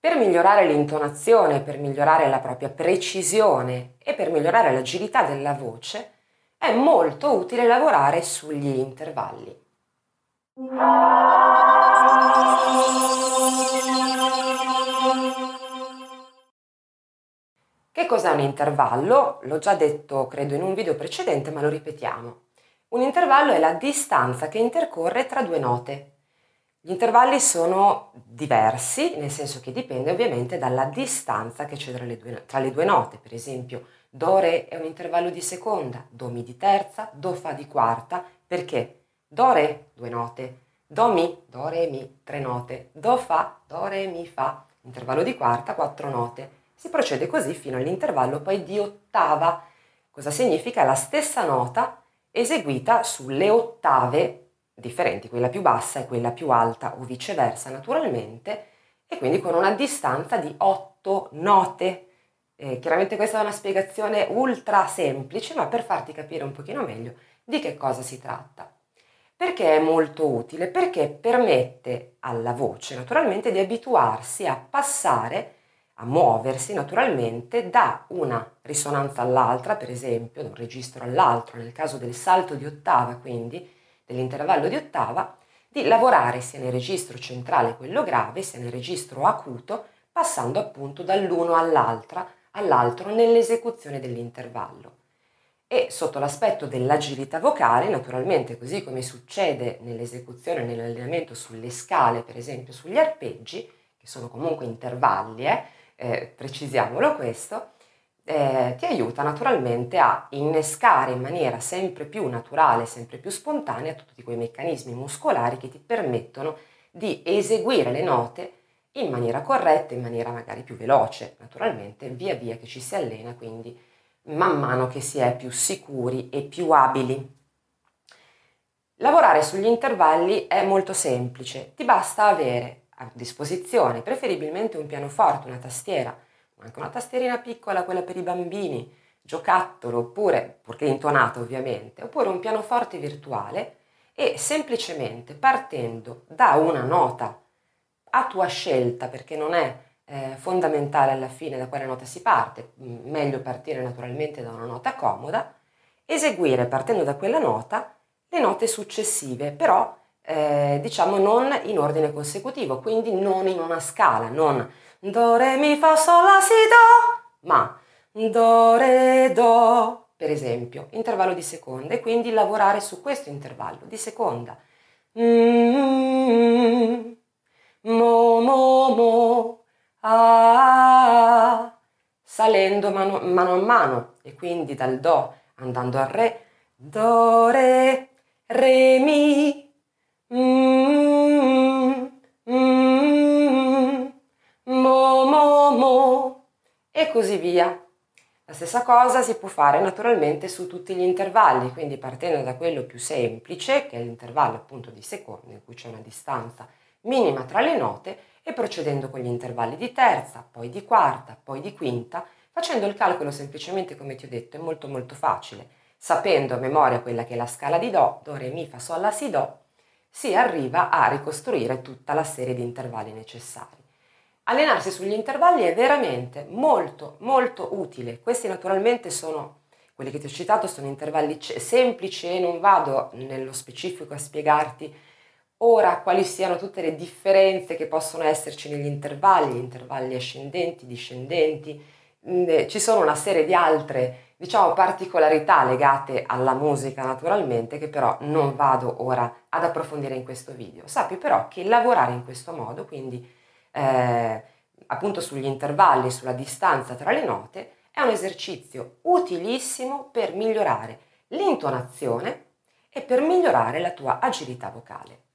Per migliorare l'intonazione, per migliorare la propria precisione e per migliorare l'agilità della voce, è molto utile lavorare sugli intervalli. Che cos'è un intervallo? L'ho già detto, credo, in un video precedente, ma lo ripetiamo. Un intervallo è la distanza che intercorre tra due note. Gli intervalli sono diversi, nel senso che dipende ovviamente dalla distanza che c'è tra le due, tra le due note. Per esempio, Do-Re è un intervallo di seconda, Do-Mi di terza, Do-Fa di quarta. Perché? Do-Re, due note. Do-Mi, Do-Re-Mi, tre note. Do-Fa, Do-Re-Mi-Fa, intervallo di quarta, quattro note. Si procede così fino all'intervallo poi di ottava. Cosa significa? La stessa nota eseguita sulle ottave differenti, quella più bassa e quella più alta o viceversa naturalmente e quindi con una distanza di 8 note. Eh, chiaramente questa è una spiegazione ultra semplice, ma per farti capire un pochino meglio di che cosa si tratta. Perché è molto utile? Perché permette alla voce naturalmente di abituarsi a passare, a muoversi naturalmente da una risonanza all'altra, per esempio, da un registro all'altro, nel caso del salto di ottava, quindi dell'intervallo di ottava, di lavorare sia nel registro centrale, quello grave, sia nel registro acuto, passando appunto dall'uno all'altra, all'altro nell'esecuzione dell'intervallo. E sotto l'aspetto dell'agilità vocale, naturalmente, così come succede nell'esecuzione, nell'allenamento sulle scale, per esempio sugli arpeggi, che sono comunque intervalli, eh, eh, precisiamolo questo, eh, ti aiuta naturalmente a innescare in maniera sempre più naturale, sempre più spontanea tutti quei meccanismi muscolari che ti permettono di eseguire le note in maniera corretta, in maniera magari più veloce, naturalmente via via che ci si allena, quindi man mano che si è più sicuri e più abili. Lavorare sugli intervalli è molto semplice, ti basta avere a disposizione preferibilmente un pianoforte, una tastiera, anche una tastierina piccola, quella per i bambini, giocattolo, oppure, purché intonato ovviamente, oppure un pianoforte virtuale e semplicemente partendo da una nota a tua scelta, perché non è eh, fondamentale alla fine da quale nota si parte, meglio partire naturalmente da una nota comoda, eseguire partendo da quella nota le note successive, però eh, diciamo non in ordine consecutivo, quindi non in una scala, non do, re, mi, fa, sol, la, si, do, ma do, re, do, per esempio, intervallo di seconda e quindi lavorare su questo intervallo di seconda. Mm, mo, mo, mo, ah, salendo mano, mano a mano e quindi dal do andando al re, do, re, re, mi, mm, e così via. La stessa cosa si può fare naturalmente su tutti gli intervalli, quindi partendo da quello più semplice, che è l'intervallo appunto di secondi, in cui c'è una distanza minima tra le note, e procedendo con gli intervalli di terza, poi di quarta, poi di quinta, facendo il calcolo semplicemente come ti ho detto è molto molto facile. Sapendo a memoria quella che è la scala di Do, Do, Re, Mi, Fa, Sol, La, Si, Do, si arriva a ricostruire tutta la serie di intervalli necessari. Allenarsi sugli intervalli è veramente molto molto utile. Questi naturalmente sono quelli che ti ho citato sono intervalli semplici e non vado nello specifico a spiegarti ora quali siano tutte le differenze che possono esserci negli intervalli, intervalli ascendenti, discendenti. Mm, eh, ci sono una serie di altre, diciamo, particolarità legate alla musica naturalmente che però non vado ora ad approfondire in questo video. Sappi però che lavorare in questo modo, quindi eh, appunto sugli intervalli, sulla distanza tra le note, è un esercizio utilissimo per migliorare l'intonazione e per migliorare la tua agilità vocale.